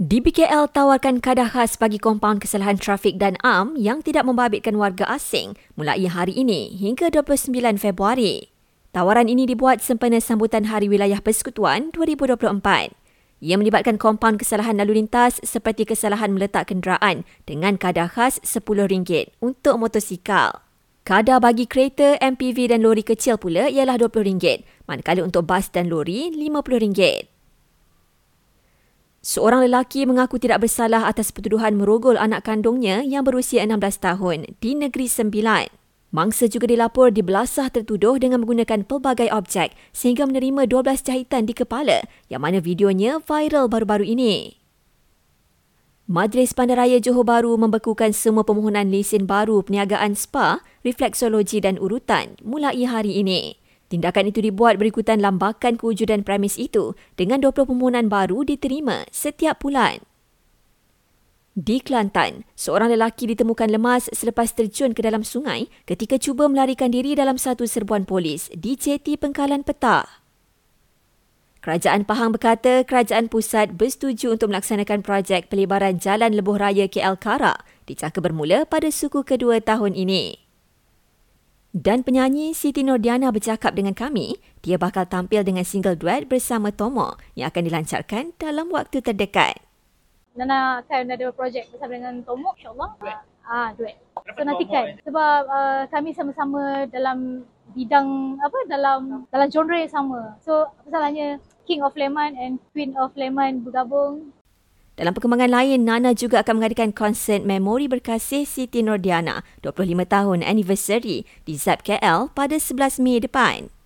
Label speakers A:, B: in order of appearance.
A: DBKL tawarkan kadah khas bagi kompaun kesalahan trafik dan am yang tidak membabitkan warga asing mulai hari ini hingga 29 Februari. Tawaran ini dibuat sempena sambutan Hari Wilayah Persekutuan 2024. Ia melibatkan kompaun kesalahan lalu lintas seperti kesalahan meletak kenderaan dengan kadar khas RM10 untuk motosikal. Kadar bagi kereta, MPV dan lori kecil pula ialah RM20, manakala untuk bas dan lori RM50. Seorang lelaki mengaku tidak bersalah atas pertuduhan merogol anak kandungnya yang berusia 16 tahun di Negeri Sembilan. Mangsa juga dilapor dibelasah tertuduh dengan menggunakan pelbagai objek sehingga menerima 12 jahitan di kepala yang mana videonya viral baru-baru ini. Majlis Bandaraya Johor Bahru membekukan semua permohonan lesen baru perniagaan spa, refleksologi dan urutan mulai hari ini. Tindakan itu dibuat berikutan lambakan kewujudan premis itu dengan 20 permohonan baru diterima setiap bulan. Di Kelantan, seorang lelaki ditemukan lemas selepas terjun ke dalam sungai ketika cuba melarikan diri dalam satu serbuan polis di Jeti Pengkalan Petah. Kerajaan Pahang berkata kerajaan pusat bersetuju untuk melaksanakan projek pelebaran Jalan Lebuh Raya KL Kara dijangka bermula pada suku kedua tahun ini. Dan penyanyi Siti Nordiana bercakap dengan kami, dia bakal tampil dengan single duet bersama Tomo yang akan dilancarkan dalam waktu terdekat.
B: Nana akan ada projek bersama dengan Tomo insyaAllah. Ah, duet. So nantikan. Sebab uh, kami sama-sama dalam bidang apa dalam dalam genre yang sama. So masalahnya King of Lemon and Queen of Lemon bergabung
A: dalam perkembangan lain, Nana juga akan mengadakan konsert Memori Berkasih Siti Nordiana 25 tahun anniversary di ZAP KL pada 11 Mei depan.